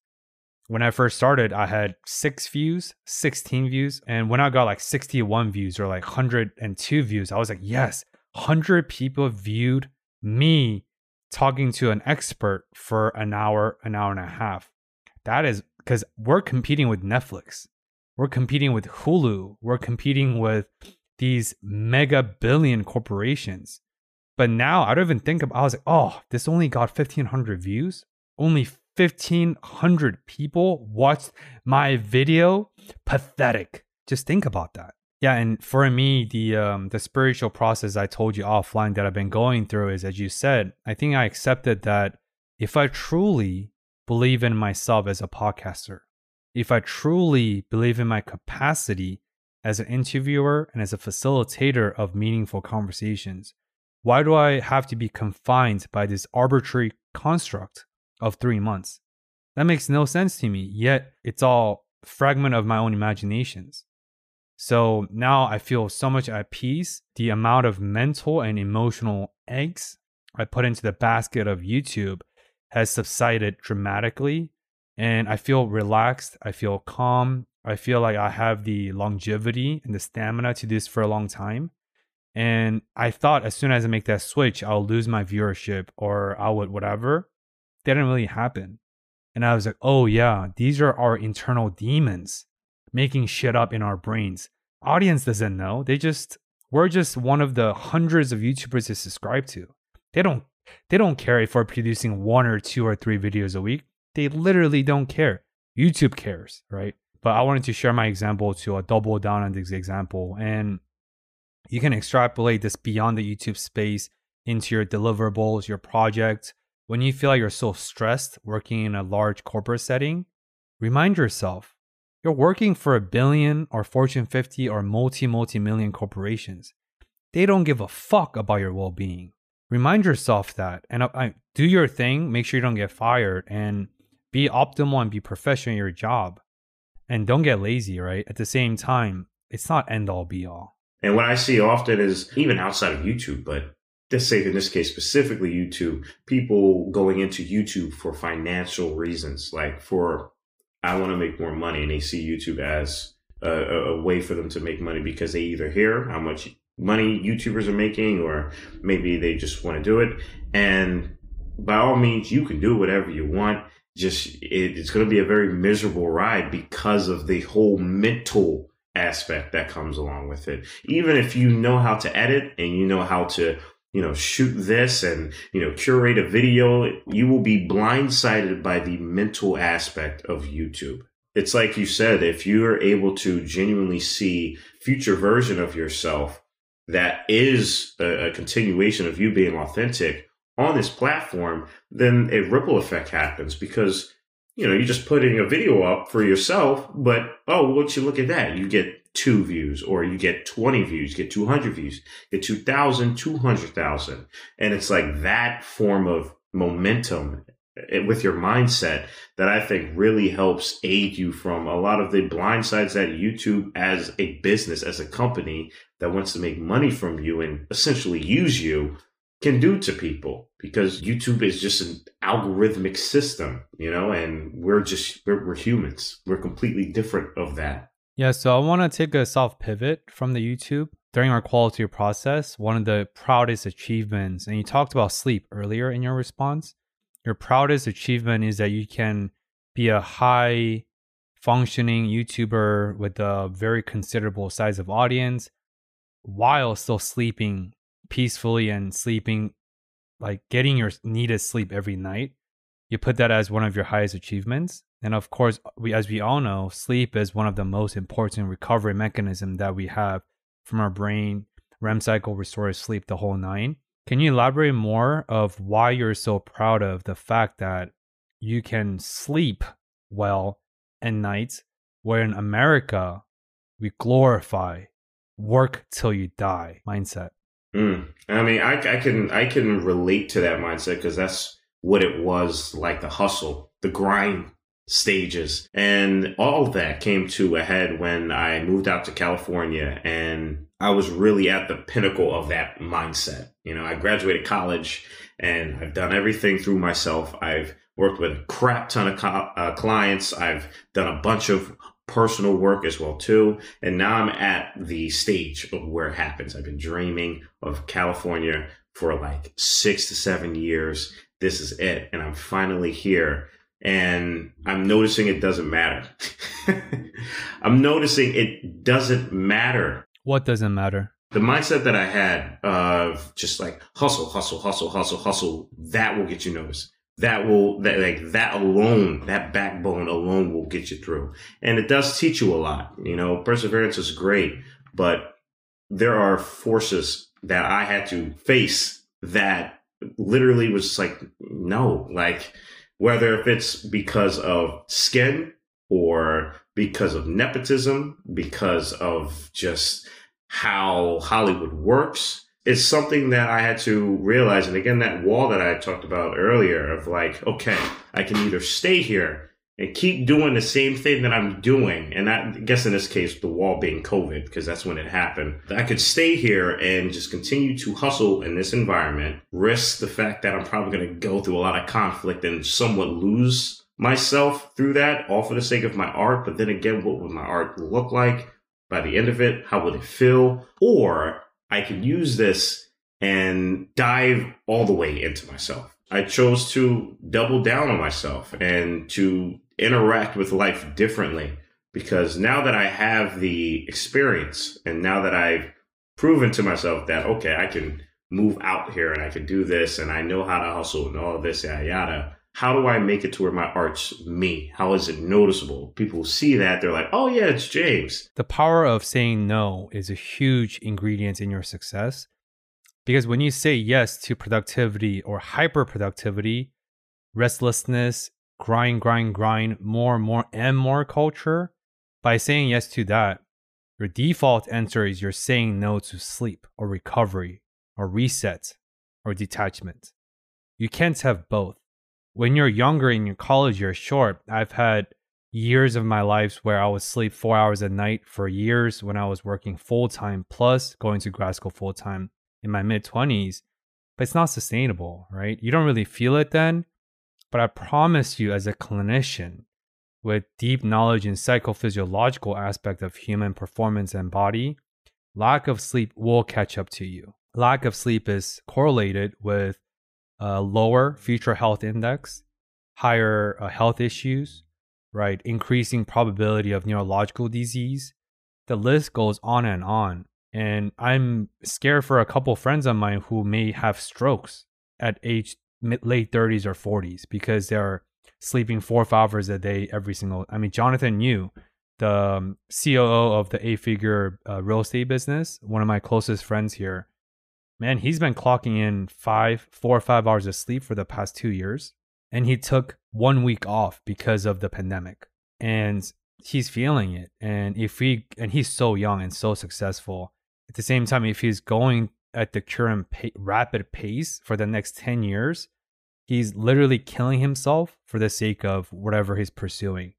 S1: when I first started, I had six views, 16 views. And when I got like 61 views or like 102 views, I was like, yes, 100 people viewed me talking to an expert for an hour, an hour and a half. That is because we're competing with Netflix. We're competing with Hulu. We're competing with these mega billion corporations. But now I don't even think about I was like, oh, this only got 1500 views. Only 1500 people watched my video pathetic just think about that yeah and for me the um the spiritual process i told you offline that i've been going through is as you said i think i accepted that if i truly believe in myself as a podcaster if i truly believe in my capacity as an interviewer and as a facilitator of meaningful conversations? Why do I have to be confined by this arbitrary construct of three months? That makes no sense to me, yet it's all fragment of my own imaginations. So now I feel so much at peace. The amount of mental and emotional eggs I put into the basket of YouTube has subsided dramatically. And I feel relaxed. I feel calm. I feel like I have the longevity and the stamina to do this for a long time. And I thought as soon as I make that switch, I'll lose my viewership or I would whatever. That didn't really happen. And I was like, oh yeah, these are our internal demons making shit up in our brains. Audience doesn't know. They just we're just one of the hundreds of YouTubers they subscribe to. They don't they don't care if we're producing one or two or three videos a week. They literally don't care. YouTube cares, right? But I wanted to share my example to uh, double down on this example. And you can extrapolate this beyond the YouTube space into your deliverables, your projects. When you feel like you're so stressed working in a large corporate setting, remind yourself you're working for a billion or Fortune 50 or multi multi million corporations. They don't give a fuck about your well being remind yourself that and uh, do your thing make sure you don't get fired and be optimal and be professional in your job and don't get lazy right at the same time it's not end all be all
S2: and what i see often is even outside of youtube but let's say in this case specifically youtube people going into youtube for financial reasons like for i want to make more money and they see youtube as a, a, way for them to make money because they either hear how much money YouTubers are making, or maybe they just want to do it. And by all means, you can do whatever you want. Just it, it's going to be a very miserable ride because of the whole mental aspect that comes along with it. Even if you know how to edit and you know how to you know, shoot this and, you know, curate a video, you will be blindsided by the mental aspect of YouTube. It's like you said, if you are able to genuinely see future version of yourself that is a, a continuation of you being authentic on this platform, then a ripple effect happens because you know, you're just putting a video up for yourself, but oh, once you look at that, you get two views or you get 20 views, get 200 views, get 2,000, 200,000. And it's like that form of momentum eh, with your mindset that I think really helps aid you from a lot of the blind sides that YouTube as a business, as a company that wants to make money from you and essentially use you can do to people because YouTube is just an algorithmic system, you know, and we're just, we're, we're humans. We're completely different of that.
S1: Yeah. So I want to take a soft pivot from the YouTube. During our quality process, one of the proudest achievements, and you talked about sleep earlier in your response, your proudest achievement is that you can be a high functioning YouTuber with a very considerable size of audience while still sleeping peacefully and sleeping like getting your needed sleep every night you put that as one of your highest achievements and of course uh, we as we all know sleep is one of the most important recovery mechanism that we have from our brain rem cycle restorative sleep the whole nine can you elaborate more of why you're so proud of the fact that you can sleep well at night where in america we glorify work till you die mindset.
S2: Mm. I mean, I, I can I can relate to that mindset because that's what it was like the hustle, the grind stages, and all that came to a head when I moved out to California, and I was really at the pinnacle of that mindset. You know, I graduated college, and I've done everything through myself. I've worked with a crap ton of co- uh, clients. I've done a bunch of personal work as well too. And now I'm at the stage of where it happens. I've been dreaming of California for like six to seven years. This is it. And I'm finally here. And I'm noticing it doesn't matter. *laughs* I'm noticing it doesn't matter.
S1: What doesn't matter?
S2: The mindset that I had of just like hustle, hustle, hustle, hustle, hustle, that will get you noticed that will that like that alone that backbone alone will get you through and it does teach you a lot you know perseverance is great but there are forces that i had to face that literally was like no like whether if it's because of skin or because of nepotism, because of just how Hollywood works. It's something that I had to realize. And again, that wall that I talked about earlier of like, okay, I can either stay here and keep doing the same thing that I'm doing. And I guess in this case, the wall being COVID, because that's when it happened. I could stay here and just continue to hustle in this environment, risk the fact that I'm probably going to go through a lot of conflict and somewhat lose myself through that, all for the sake of my art. But then again, what would my art look like by the end of it? How would it feel? Or I could use this and dive all the way into myself. I chose to double down on myself and to interact with life differently because now that I have the experience and now that I've proven to myself that, okay, I can move out here and I can do this and I know how to hustle and all this, yada, yada. How do I make it to where my art's me? How is it noticeable? People see that, they're like, oh, yeah, it's James.
S1: The power of saying no is a huge ingredient in your success because when you say yes to productivity or hyper productivity, restlessness, grind, grind, grind, more, more, and more culture, by saying yes to that, your default answer is you're saying no to sleep or recovery or reset or detachment. You can't have both. When you're younger in your college years, short. I've had years of my life where I would sleep four hours a night for years when I was working full time plus going to grad school full time in my mid 20s, but it's not sustainable, right? You don't really feel it then. But I promise you, as a clinician with deep knowledge in psychophysiological aspect of human performance and body, lack of sleep will catch up to you. Lack of sleep is correlated with a lower future health index, higher uh, health issues, right? Increasing probability of neurological disease. The list goes on and on. And I'm scared for a couple friends of mine who may have strokes at age mid, late 30s or 40s because they're sleeping four five hours a day every single. I mean, Jonathan Yu, the um, COO of the eight figure uh, real estate business, one of my closest friends here, man, he's been clocking in five, four or five hours of sleep for the past two years. And he took one week off because of the pandemic. And he's feeling it. And if he, and he's so young and so successful. At the same time, if he's going at the current pa- rapid pace for the next 10 years, he's literally killing himself for the sake of whatever he's pursuing.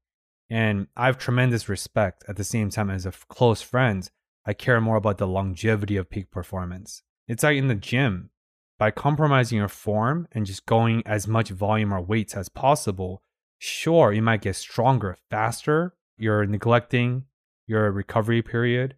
S1: And I have tremendous respect at the same time as a close friend. I care more about the longevity of peak performance. It's like in the gym, by compromising your form and just going as much volume or weights as possible, sure, you might get stronger faster. You're neglecting your recovery period.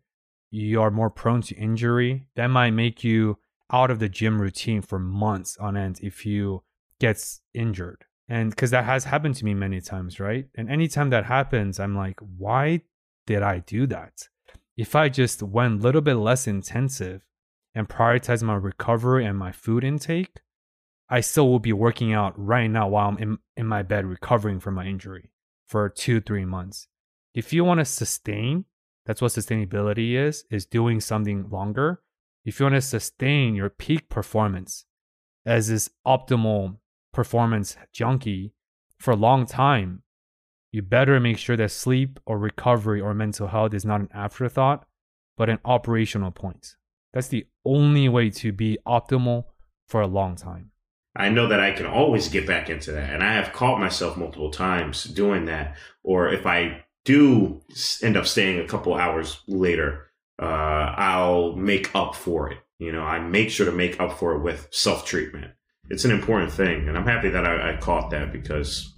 S1: You are more prone to injury. That might make you out of the gym routine for months on end if you gets injured. And because that has happened to me many times, right? And anytime that happens, I'm like, why did I do that? If I just went a little bit less intensive and prioritize my recovery and my food intake, I still will be working out right now while I'm in, in my bed recovering from my injury for two, three months. If you want to sustain, that's what sustainability is, is doing something longer. If you want to sustain your peak performance as this optimal performance junkie for a long time, you better make sure that sleep or recovery or mental health is not an afterthought, but an operational point. That's the only way to be optimal for a long time.
S2: I know that I can always get back into that. And I have caught myself multiple times doing that. Or if I do end up staying a couple hours later, uh, I'll make up for it. You know, I make sure to make up for it with self treatment it's an important thing, and I'm happy that I, I caught that because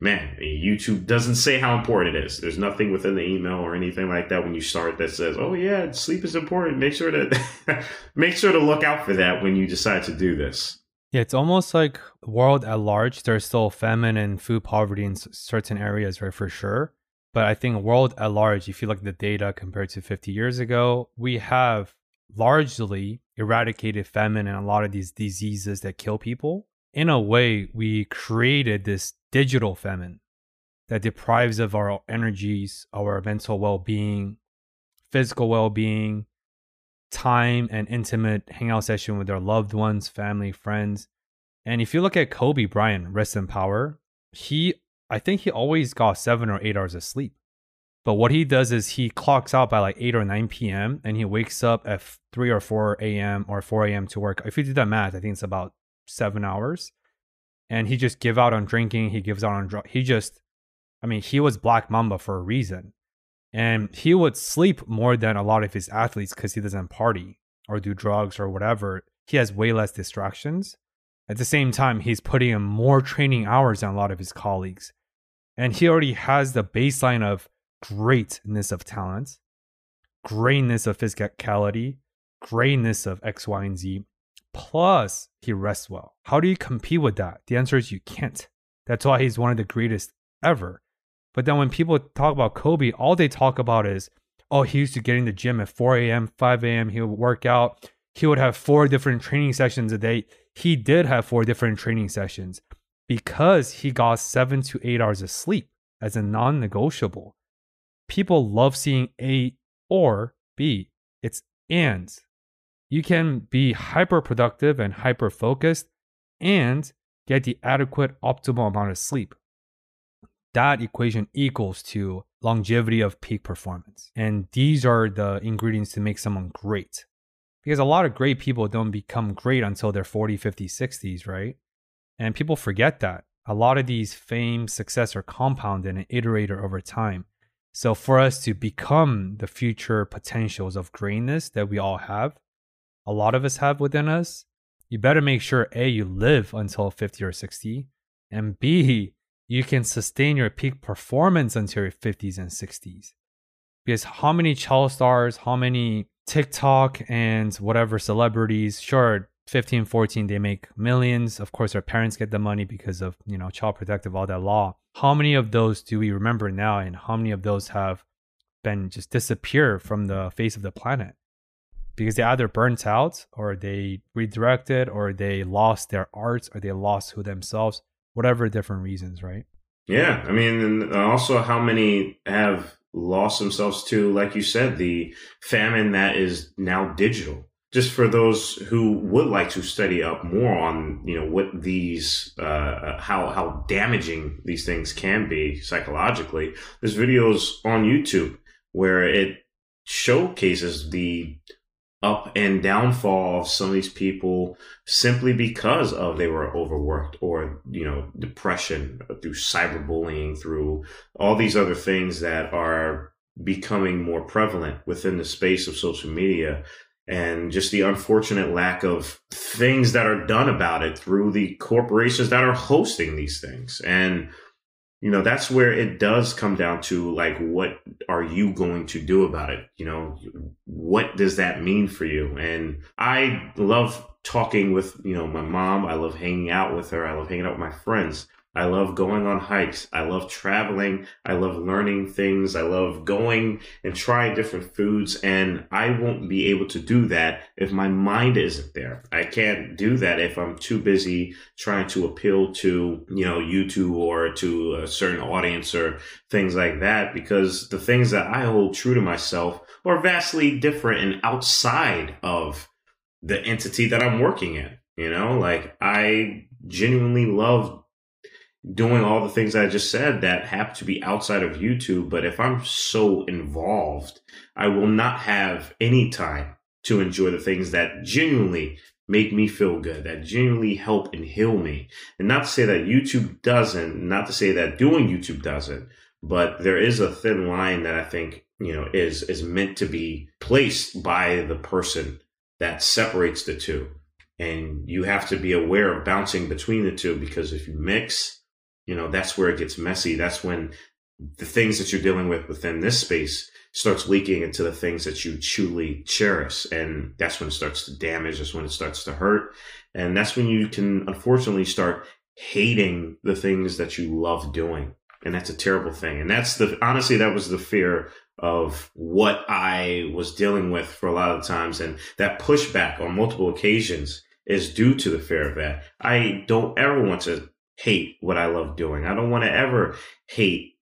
S2: man, YouTube doesn't say how important it is. There's nothing within the email or anything like that when you start that says, "Oh yeah, sleep is important. Make sure to *laughs* make sure to look out for that when you decide to do this."
S1: Yeah, it's almost like world at large. There's still famine and food poverty in certain areas, right? For sure. But I think world at large, if you look at the data compared to 50 years ago, we have largely eradicated famine and a lot of these diseases that kill people. In a way, we created this digital famine that deprives of our energies, our mental well-being, physical well-being, time and intimate hangout session with our loved ones, family, friends. And if you look at Kobe Bryant, rest in power, he I think he always got 7 or 8 hours of sleep. But what he does is he clocks out by like 8 or 9 p.m. and he wakes up at 3 or 4 a.m. or 4 a.m. to work. If you do that math, I think it's about seven hours. And he just give out on drinking. He gives out on drug. He just, I mean, he was Black Mamba for a reason. And he would sleep more than a lot of his athletes because he doesn't party or do drugs or whatever. He has way less distractions. At the same time, he's putting in more training hours than a lot of his colleagues. And he already has the baseline of greatness of talent, greatness of physicality, greatness of X, Y, and Z. Plus, he rests well. How do you compete with that? The answer is you can't. That's why he's one of the greatest ever. But then when people talk about Kobe, all they talk about is, oh, he used to get in the gym at 4 a.m., 5 a.m., he would work out. He would have four different training sessions a day he did have four different training sessions because he got seven to eight hours of sleep as a non negotiable. People love seeing A or B. It's and. You can be hyper productive and hyper focused and get the adequate optimal amount of sleep. That equation equals to longevity of peak performance. And these are the ingredients to make someone great because a lot of great people don't become great until they're 40, 50, 60s, right? And people forget that. A lot of these fame, success are compounded and iterated over time. So for us to become the future potentials of greatness that we all have, a lot of us have within us, you better make sure A, you live until 50 or 60, and B, you can sustain your peak performance until your 50s and 60s. Because how many child stars, how many TikTok and whatever celebrities, sure, 15, 14, they make millions. Of course, their parents get the money because of, you know, child protective, all that law. How many of those do we remember now? And how many of those have been just disappear from the face of the planet? Because they either burnt out or they redirected or they lost their arts or they lost who themselves, whatever different reasons, right?
S2: Yeah. I mean, and also how many have lost themselves to, like you said, the famine that is now digital. Just for those who would like to study up more on, you know, what these, uh, how how damaging these things can be psychologically, there's videos on YouTube where it showcases the up and downfall of some of these people simply because of they were overworked or you know depression through cyberbullying through all these other things that are becoming more prevalent within the space of social media and just the unfortunate lack of things that are done about it through the corporations that are hosting these things. And you know that's where it does come down to like what are you going to do about it? You know what does that mean for you? And i love talking with you know my mom. I love hanging out with her. I love hanging out with my friends I love going on hikes. I love traveling. I love learning things. I love going and trying different foods. And I won't be able to do that if my mind isn't there. I can't do that if I'm too busy trying to appeal to, you know, YouTube or to a certain audience or things like that because the things that I hold true to myself are vastly different and outside of the entity that I'm working in. You know, like I genuinely love doing all the things I just said that happen to be outside of YouTube. But if I'm so involved, I will not have any time to enjoy the things that genuinely make me feel good, that genuinely help and heal me. And not to say that YouTube doesn't, not to say that doing YouTube doesn't, but there is a thin line that I think, you know, is, is meant to be placed by the person that separates the two. And you have to be aware of bouncing between the two because if you mix, you know, that's where it gets messy. That's when the things that you're dealing with within this space starts leaking into the things that you truly cherish. And that's when it starts to damage. That's when it starts to hurt. And that's when you can unfortunately start hating the things that you love doing. And that's a terrible thing. And that's the, honestly, that was the fear of what I was dealing with for a lot of times. And that pushback on multiple occasions is due to the fear of that. I don't ever want to hate what I love doing. I don't want to ever hate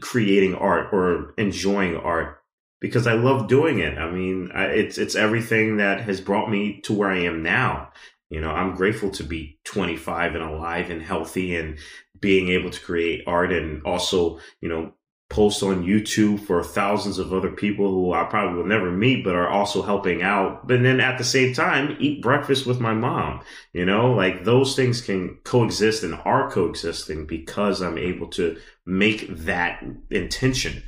S2: creating art or enjoying art because I love doing it. I mean, I, it's it's everything that has brought me to where I am now. You know, I'm grateful to be 25 and alive and healthy and being able to create art and also, you know, post on YouTube for thousands of other people who I probably will never meet, but are also helping out. But then at the same time, eat breakfast with my mom. You know, like those things can coexist and are coexisting because I'm able to make that intention.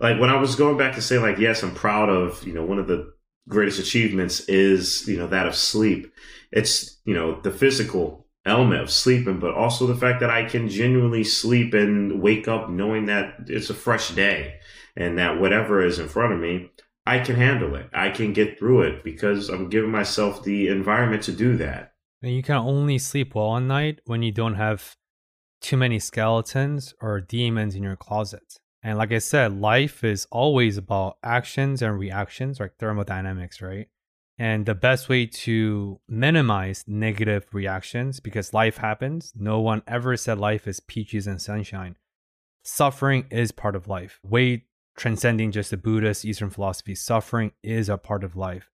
S2: Like when I was going back to say, like, yes, I'm proud of, you know, one of the greatest achievements is, you know, that of sleep. It's, you know, the physical element of sleeping, but also the fact that I can genuinely sleep and wake up knowing that it's a fresh day and that whatever is in front of me, I can handle it. I can get through it because I'm giving myself the environment to do that.
S1: And you can only sleep well at night when you don't have too many skeletons or demons in your closet. And like I said, life is always about actions and reactions, like thermodynamics, right? And the best way to minimize negative reactions, because life happens, no one ever said life is peaches and sunshine. Suffering is part of life. Way transcending just the Buddhist Eastern philosophy, suffering is a part of life.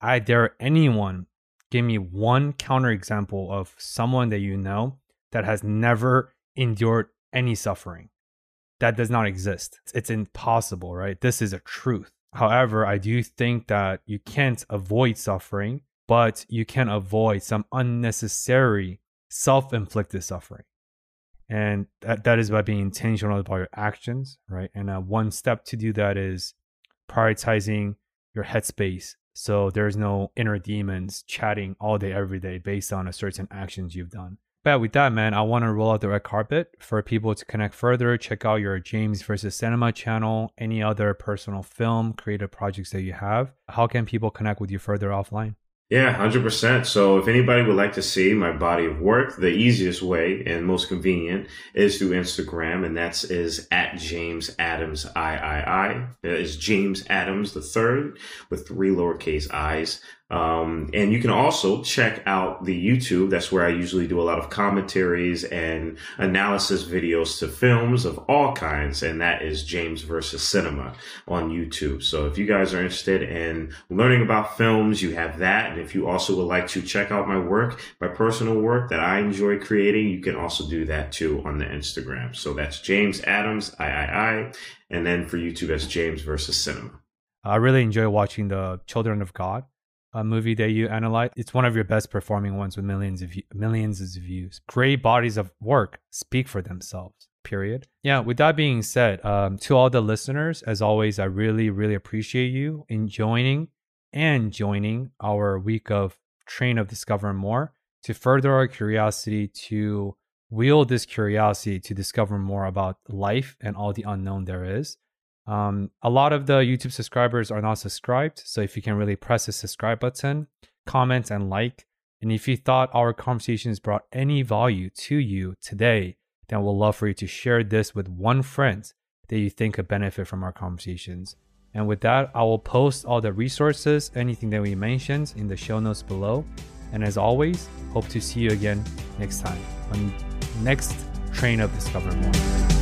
S1: I dare anyone give me one counterexample of someone that you know that has never endured any suffering. That does not exist. It's impossible, right? This is a truth. However, I do think that you can't avoid suffering, but you can avoid some unnecessary self inflicted suffering. And that, that is by being intentional about your actions, right? And uh, one step to do that is prioritizing your headspace. So there's no inner demons chatting all day, every day based on a certain actions you've done. But with that, man, I want to roll out the red carpet for people to connect further. Check out your James versus Cinema channel, any other personal film, creative projects that you have. How can people connect with you further offline?
S2: Yeah, 100%. So if anybody would like to see my body of work, the easiest way and most convenient is through Instagram. And that's is at James Adams III. That is James Adams the third with three lowercase i's. Um, and you can also check out the YouTube. That's where I usually do a lot of commentaries and analysis videos to films of all kinds. And that is James versus Cinema on YouTube. So if you guys are interested in learning about films, you have that. And if you also would like to check out my work, my personal work that I enjoy creating, you can also do that too on the Instagram. So that's James Adams, III. And then for YouTube, that's James versus Cinema.
S1: I really enjoy watching the Children of God a movie that you analyze. It's one of your best performing ones with millions of millions of views. Great bodies of work speak for themselves. Period. Yeah. With that being said, um, to all the listeners, as always, I really really appreciate you in joining and joining our week of Train of Discover More to further our curiosity to wield this curiosity to discover more about life and all the unknown there is. Um, a lot of the YouTube subscribers are not subscribed. So if you can really press the subscribe button, comment, and like. And if you thought our conversations brought any value to you today, then we'll love for you to share this with one friend that you think could benefit from our conversations. And with that, I will post all the resources, anything that we mentioned in the show notes below. And as always, hope to see you again next time on next train of Discover More.